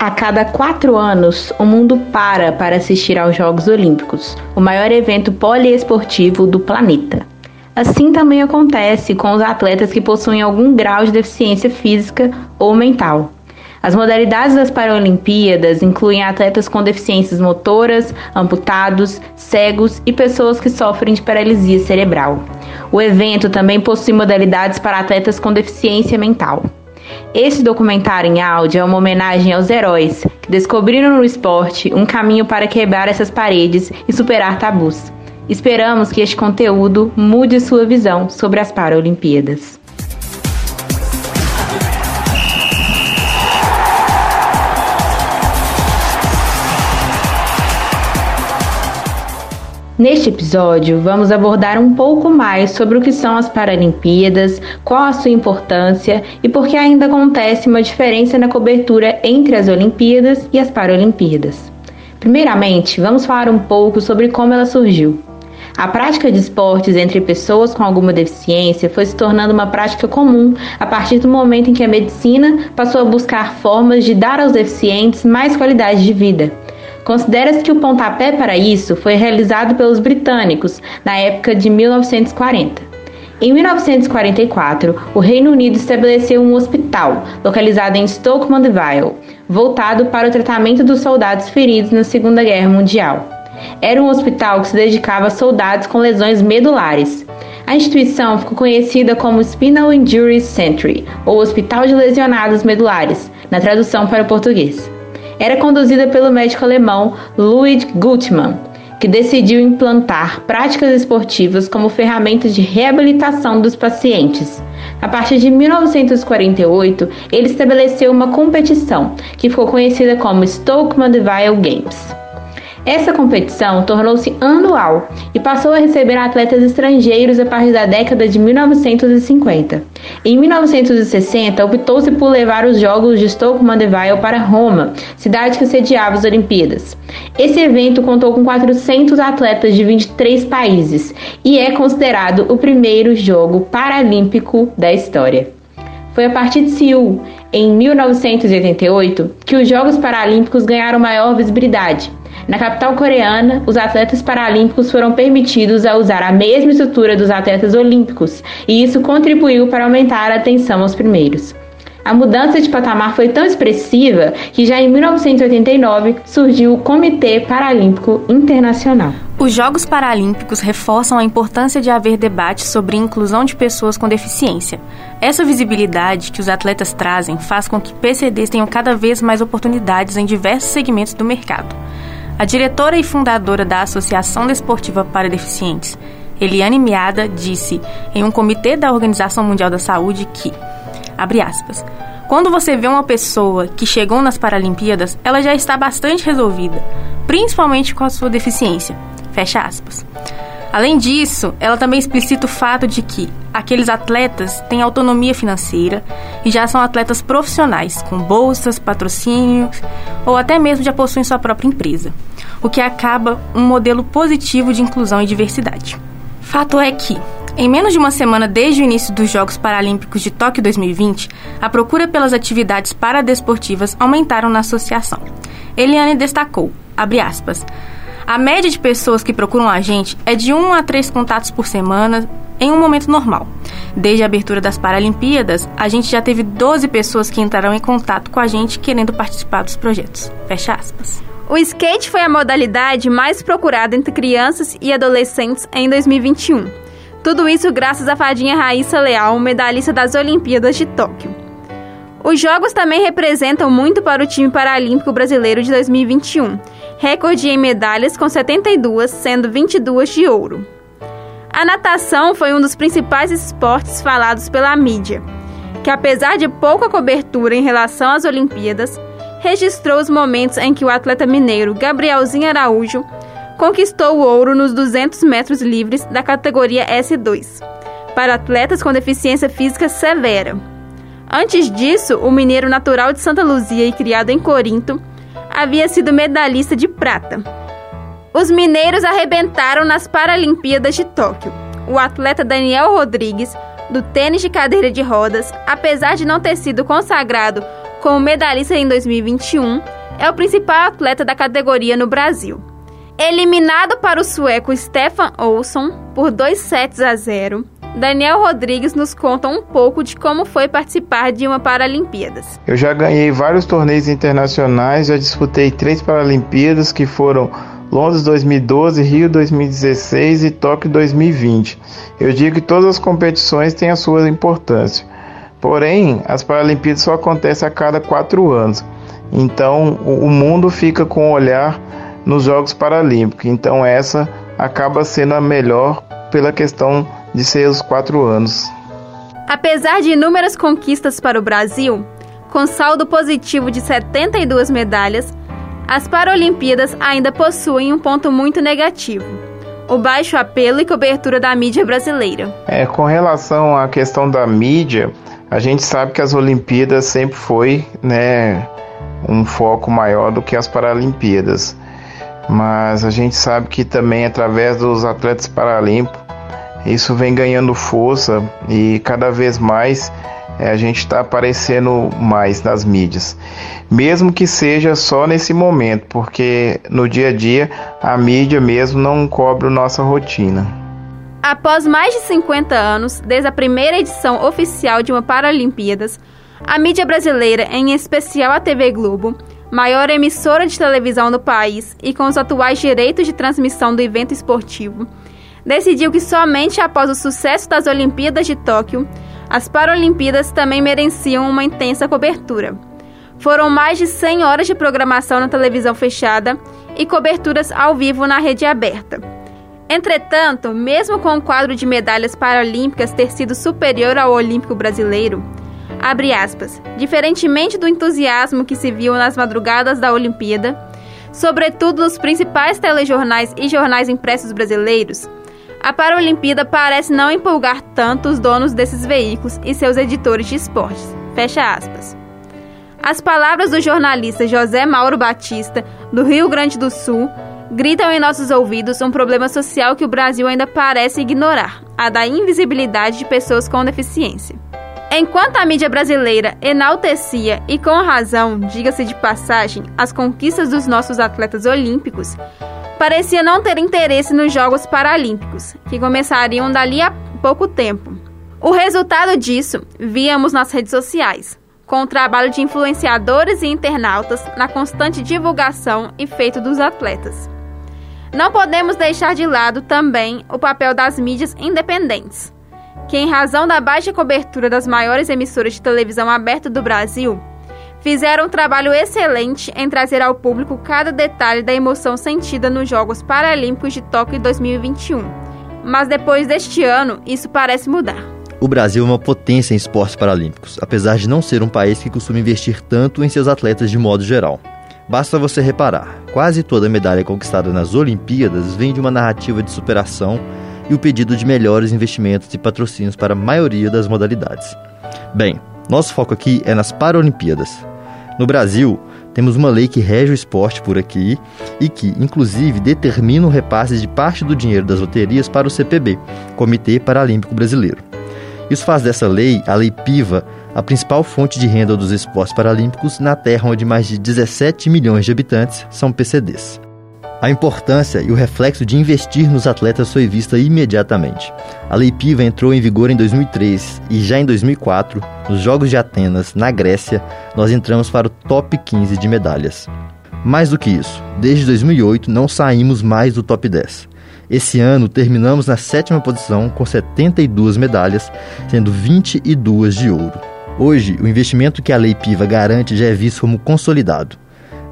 A cada quatro anos, o mundo para para assistir aos Jogos Olímpicos, o maior evento poliesportivo do planeta. Assim também acontece com os atletas que possuem algum grau de deficiência física ou mental. As modalidades das Paralimpíadas incluem atletas com deficiências motoras, amputados, cegos e pessoas que sofrem de paralisia cerebral. O evento também possui modalidades para atletas com deficiência mental. Esse documentário em áudio é uma homenagem aos heróis que descobriram no esporte um caminho para quebrar essas paredes e superar tabus. Esperamos que este conteúdo mude sua visão sobre as Paralimpíadas. Neste episódio, vamos abordar um pouco mais sobre o que são as Paralimpíadas, qual a sua importância e por que ainda acontece uma diferença na cobertura entre as Olimpíadas e as Paralimpíadas. Primeiramente, vamos falar um pouco sobre como ela surgiu. A prática de esportes entre pessoas com alguma deficiência foi se tornando uma prática comum a partir do momento em que a medicina passou a buscar formas de dar aos deficientes mais qualidade de vida Considera-se que o pontapé para isso foi realizado pelos britânicos na época de 1940. Em 1944, o Reino Unido estabeleceu um hospital localizado em Stoke Mandeville, voltado para o tratamento dos soldados feridos na Segunda Guerra Mundial. Era um hospital que se dedicava a soldados com lesões medulares. A instituição ficou conhecida como Spinal Injury Centre, ou Hospital de Lesionados Medulares, na tradução para o português era conduzida pelo médico alemão Ludwig Gutmann, que decidiu implantar práticas esportivas como ferramenta de reabilitação dos pacientes. A partir de 1948, ele estabeleceu uma competição que ficou conhecida como Stoke Mandeville Games. Essa competição tornou-se anual e passou a receber atletas estrangeiros a partir da década de 1950. Em 1960, optou-se por levar os Jogos de Stoke Mandeville para Roma, cidade que sediava as Olimpíadas. Esse evento contou com 400 atletas de 23 países e é considerado o primeiro jogo paralímpico da história. Foi a partir de Seul, em 1988, que os Jogos Paralímpicos ganharam maior visibilidade na capital coreana, os atletas paralímpicos foram permitidos a usar a mesma estrutura dos atletas olímpicos, e isso contribuiu para aumentar a atenção aos primeiros. A mudança de patamar foi tão expressiva que já em 1989 surgiu o Comitê Paralímpico Internacional. Os Jogos Paralímpicos reforçam a importância de haver debate sobre a inclusão de pessoas com deficiência. Essa visibilidade que os atletas trazem faz com que PCDs tenham cada vez mais oportunidades em diversos segmentos do mercado. A diretora e fundadora da Associação Desportiva para Deficientes, Eliane Miada, disse em um comitê da Organização Mundial da Saúde que, abre aspas, quando você vê uma pessoa que chegou nas Paralimpíadas, ela já está bastante resolvida, principalmente com a sua deficiência. Fecha aspas. Além disso, ela também explicita o fato de que aqueles atletas têm autonomia financeira e já são atletas profissionais, com bolsas, patrocínios ou até mesmo já possuem sua própria empresa, o que acaba um modelo positivo de inclusão e diversidade. Fato é que, em menos de uma semana desde o início dos Jogos Paralímpicos de Tóquio 2020, a procura pelas atividades paradesportivas aumentaram na associação. Eliane destacou, abre aspas, a média de pessoas que procuram a gente é de 1 a 3 contatos por semana em um momento normal. Desde a abertura das Paralimpíadas, a gente já teve 12 pessoas que entraram em contato com a gente querendo participar dos projetos. Fecha aspas. O skate foi a modalidade mais procurada entre crianças e adolescentes em 2021. Tudo isso graças à fadinha Raíssa Leal, medalhista das Olimpíadas de Tóquio. Os Jogos também representam muito para o time paralímpico brasileiro de 2021 recorde em medalhas com 72, sendo 22 de ouro. A natação foi um dos principais esportes falados pela mídia, que apesar de pouca cobertura em relação às Olimpíadas, registrou os momentos em que o atleta mineiro Gabrielzinho Araújo conquistou o ouro nos 200 metros livres da categoria S2, para atletas com deficiência física severa. Antes disso, o mineiro natural de Santa Luzia e criado em Corinto havia sido medalhista de prata. Os mineiros arrebentaram nas Paralimpíadas de Tóquio. O atleta Daniel Rodrigues, do tênis de cadeira de rodas, apesar de não ter sido consagrado como medalhista em 2021, é o principal atleta da categoria no Brasil. Eliminado para o sueco Stefan Olsson por 2 sets a 0, Daniel Rodrigues nos conta um pouco de como foi participar de uma Paralimpíadas. Eu já ganhei vários torneios internacionais, já disputei três Paralimpíadas que foram Londres 2012, Rio 2016 e Tóquio 2020. Eu digo que todas as competições têm a sua importância. Porém, as Paralimpíadas só acontecem a cada quatro anos. Então, o mundo fica com o olhar nos Jogos Paralímpicos. Então, essa acaba sendo a melhor pela questão de ser os quatro anos. Apesar de inúmeras conquistas para o Brasil, com saldo positivo de 72 medalhas, as Paralimpíadas ainda possuem um ponto muito negativo: o baixo apelo e cobertura da mídia brasileira. É, com relação à questão da mídia, a gente sabe que as Olimpíadas sempre foi, né, um foco maior do que as Paralimpíadas. Mas a gente sabe que também através dos atletas paralímpicos isso vem ganhando força e cada vez mais é, a gente está aparecendo mais nas mídias, mesmo que seja só nesse momento, porque no dia a dia a mídia mesmo não cobre nossa rotina. Após mais de 50 anos, desde a primeira edição oficial de uma Paralimpíadas, a mídia brasileira, em especial a TV Globo, maior emissora de televisão do país e com os atuais direitos de transmissão do evento esportivo, decidiu que somente após o sucesso das Olimpíadas de Tóquio, as Paralimpíadas também mereciam uma intensa cobertura. Foram mais de 100 horas de programação na televisão fechada e coberturas ao vivo na rede aberta. Entretanto, mesmo com o quadro de medalhas paralímpicas ter sido superior ao olímpico brasileiro, abre aspas, diferentemente do entusiasmo que se viu nas madrugadas da Olimpíada, sobretudo nos principais telejornais e jornais impressos brasileiros, a Paralimpíada parece não empolgar tanto os donos desses veículos e seus editores de esportes. Fecha aspas. As palavras do jornalista José Mauro Batista, do Rio Grande do Sul, gritam em nossos ouvidos um problema social que o Brasil ainda parece ignorar: a da invisibilidade de pessoas com deficiência. Enquanto a mídia brasileira enaltecia, e com razão, diga-se de passagem, as conquistas dos nossos atletas olímpicos, parecia não ter interesse nos Jogos Paralímpicos, que começariam dali a pouco tempo. O resultado disso víamos nas redes sociais, com o trabalho de influenciadores e internautas na constante divulgação e feito dos atletas. Não podemos deixar de lado também o papel das mídias independentes, que, em razão da baixa cobertura das maiores emissoras de televisão aberta do Brasil, fizeram um trabalho excelente em trazer ao público cada detalhe da emoção sentida nos Jogos Paralímpicos de Tóquio 2021. Mas depois deste ano, isso parece mudar. O Brasil é uma potência em esportes paralímpicos, apesar de não ser um país que costuma investir tanto em seus atletas de modo geral. Basta você reparar, quase toda medalha conquistada nas Olimpíadas vem de uma narrativa de superação e o pedido de melhores investimentos e patrocínios para a maioria das modalidades. Bem, nosso foco aqui é nas Paralimpíadas. No Brasil, temos uma lei que rege o esporte por aqui e que, inclusive, determina o repasse de parte do dinheiro das loterias para o CPB, Comitê Paralímpico Brasileiro. Isso faz dessa lei, a Lei Piva, a principal fonte de renda dos esportes paralímpicos na terra onde mais de 17 milhões de habitantes são PCDs. A importância e o reflexo de investir nos atletas foi vista imediatamente. A Lei Piva entrou em vigor em 2003 e já em 2004, nos Jogos de Atenas, na Grécia, nós entramos para o top 15 de medalhas. Mais do que isso, desde 2008 não saímos mais do top 10. Esse ano terminamos na sétima posição com 72 medalhas, sendo 22 de ouro. Hoje, o investimento que a Lei Piva garante já é visto como consolidado.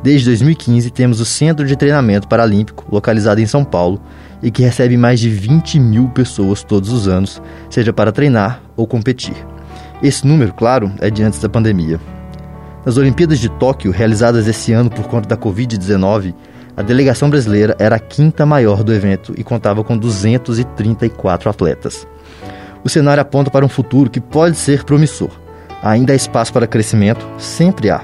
Desde 2015, temos o Centro de Treinamento Paralímpico, localizado em São Paulo, e que recebe mais de 20 mil pessoas todos os anos, seja para treinar ou competir. Esse número, claro, é de antes da pandemia. Nas Olimpíadas de Tóquio, realizadas esse ano por conta da Covid-19, a delegação brasileira era a quinta maior do evento e contava com 234 atletas. O cenário aponta para um futuro que pode ser promissor. Ainda há espaço para crescimento, sempre há.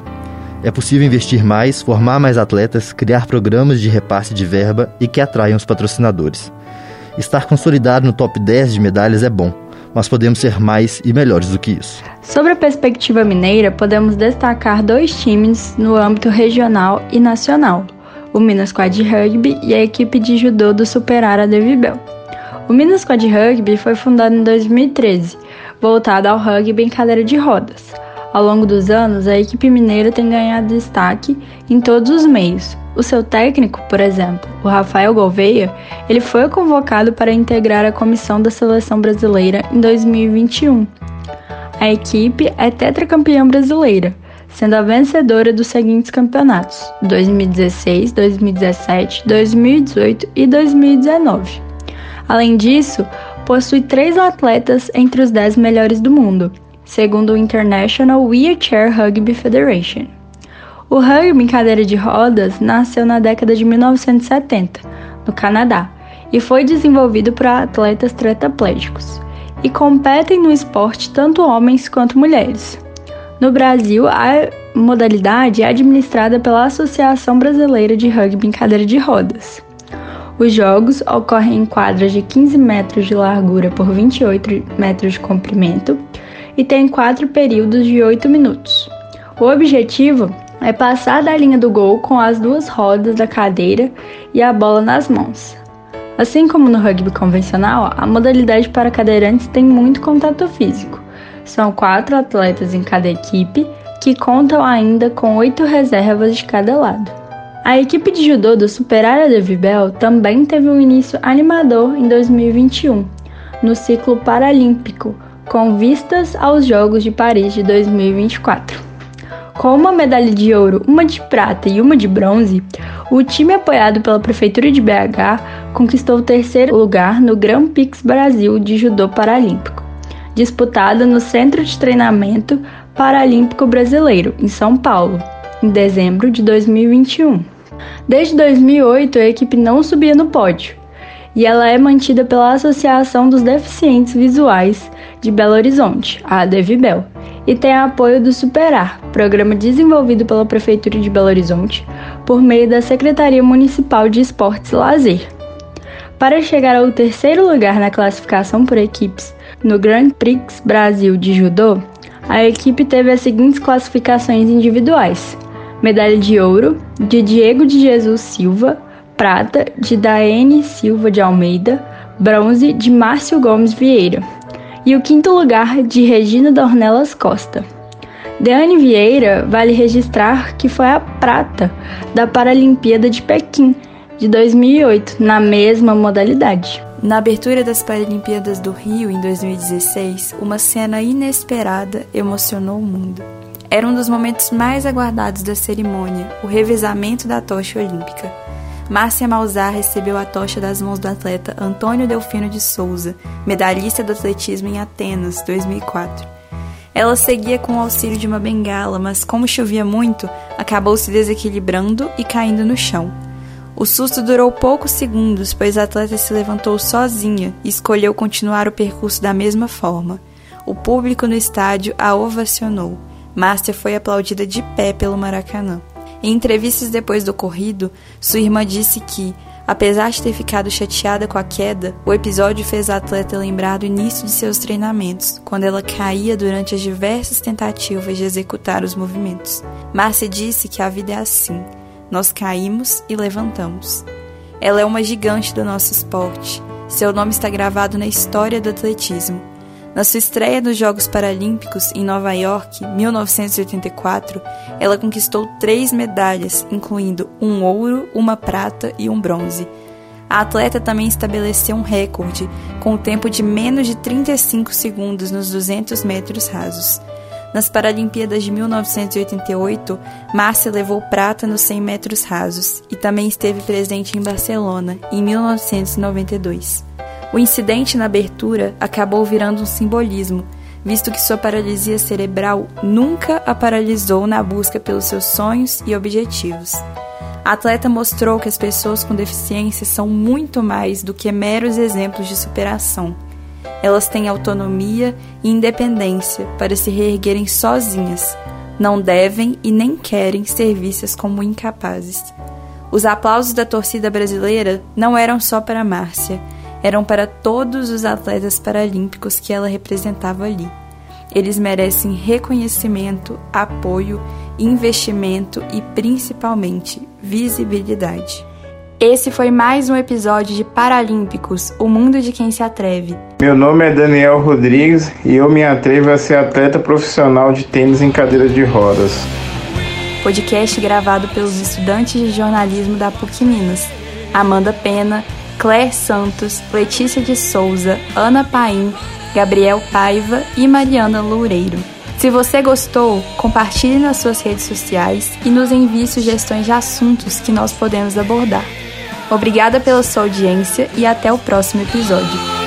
É possível investir mais, formar mais atletas, criar programas de repasse de verba e que atraiam os patrocinadores. Estar consolidado no top 10 de medalhas é bom, mas podemos ser mais e melhores do que isso. Sobre a perspectiva mineira, podemos destacar dois times no âmbito regional e nacional: o Minas Quad Rugby e a equipe de judô do Superara de Vibel. O Minas Quad Rugby foi fundado em 2013, voltado ao rugby em cadeira de rodas. Ao longo dos anos, a equipe mineira tem ganhado destaque em todos os meios. O seu técnico, por exemplo, o Rafael Gouveia, ele foi convocado para integrar a comissão da seleção brasileira em 2021. A equipe é tetracampeã brasileira, sendo a vencedora dos seguintes campeonatos: 2016, 2017, 2018 e 2019. Além disso, possui três atletas entre os dez melhores do mundo, segundo o International Wheelchair Rugby Federation. O rugby em cadeira de rodas nasceu na década de 1970, no Canadá, e foi desenvolvido por atletas tetraplégicos, e competem no esporte tanto homens quanto mulheres. No Brasil, a modalidade é administrada pela Associação Brasileira de Rugby em Cadeira de Rodas. Os jogos ocorrem em quadras de 15 metros de largura por 28 metros de comprimento e tem quatro períodos de 8 minutos. O objetivo é passar da linha do gol com as duas rodas da cadeira e a bola nas mãos. Assim como no rugby convencional, a modalidade para cadeirantes tem muito contato físico. São quatro atletas em cada equipe, que contam ainda com oito reservas de cada lado. A equipe de judô do Superárea de Vibel também teve um início animador em 2021, no ciclo paralímpico, com vistas aos Jogos de Paris de 2024. Com uma medalha de ouro, uma de prata e uma de bronze, o time apoiado pela Prefeitura de BH conquistou o terceiro lugar no Grand Prix Brasil de Judô Paralímpico, disputado no Centro de Treinamento Paralímpico Brasileiro, em São Paulo, em dezembro de 2021. Desde 2008, a equipe não subia no pódio, e ela é mantida pela Associação dos Deficientes Visuais de Belo Horizonte, a ADVBEL, e tem apoio do Superar, programa desenvolvido pela Prefeitura de Belo Horizonte por meio da Secretaria Municipal de Esportes e Lazer. Para chegar ao terceiro lugar na classificação por equipes no Grand Prix Brasil de Judô, a equipe teve as seguintes classificações individuais: medalha de ouro de Diego de Jesus Silva, prata de Daene Silva de Almeida, bronze de Márcio Gomes Vieira e o quinto lugar de Regina Dornelas Costa. Deane Vieira vale registrar que foi a prata da Paralimpíada de Pequim de 2008, na mesma modalidade. Na abertura das Paralimpíadas do Rio em 2016, uma cena inesperada emocionou o mundo. Era um dos momentos mais aguardados da cerimônia, o revezamento da tocha olímpica. Márcia Malzar recebeu a tocha das mãos do atleta Antônio Delfino de Souza, medalhista do atletismo em Atenas, 2004. Ela seguia com o auxílio de uma bengala, mas como chovia muito, acabou se desequilibrando e caindo no chão. O susto durou poucos segundos, pois a atleta se levantou sozinha e escolheu continuar o percurso da mesma forma. O público no estádio a ovacionou. Márcia foi aplaudida de pé pelo Maracanã. Em entrevistas depois do ocorrido, sua irmã disse que, apesar de ter ficado chateada com a queda, o episódio fez a atleta lembrar do início de seus treinamentos, quando ela caía durante as diversas tentativas de executar os movimentos. Márcia disse que a vida é assim: nós caímos e levantamos. Ela é uma gigante do nosso esporte. Seu nome está gravado na história do atletismo. Na sua estreia nos Jogos Paralímpicos em Nova York, 1984, ela conquistou três medalhas, incluindo um ouro, uma prata e um bronze. A atleta também estabeleceu um recorde, com o um tempo de menos de 35 segundos nos 200 metros rasos. Nas Paralimpíadas de 1988, Márcia levou prata nos 100 metros rasos e também esteve presente em Barcelona, em 1992. O incidente na abertura acabou virando um simbolismo, visto que sua paralisia cerebral nunca a paralisou na busca pelos seus sonhos e objetivos. A atleta mostrou que as pessoas com deficiência são muito mais do que meros exemplos de superação. Elas têm autonomia e independência para se reerguerem sozinhas. Não devem e nem querem ser vistas como incapazes. Os aplausos da torcida brasileira não eram só para Márcia eram para todos os atletas paralímpicos que ela representava ali. Eles merecem reconhecimento, apoio, investimento e principalmente visibilidade. Esse foi mais um episódio de Paralímpicos, o mundo de quem se atreve. Meu nome é Daniel Rodrigues e eu me atrevo a ser atleta profissional de tênis em cadeira de rodas. Podcast gravado pelos estudantes de jornalismo da PUC Minas. Amanda Pena, Claire Santos, Letícia de Souza, Ana Paim, Gabriel Paiva e Mariana Loureiro. Se você gostou, compartilhe nas suas redes sociais e nos envie sugestões de assuntos que nós podemos abordar. Obrigada pela sua audiência e até o próximo episódio.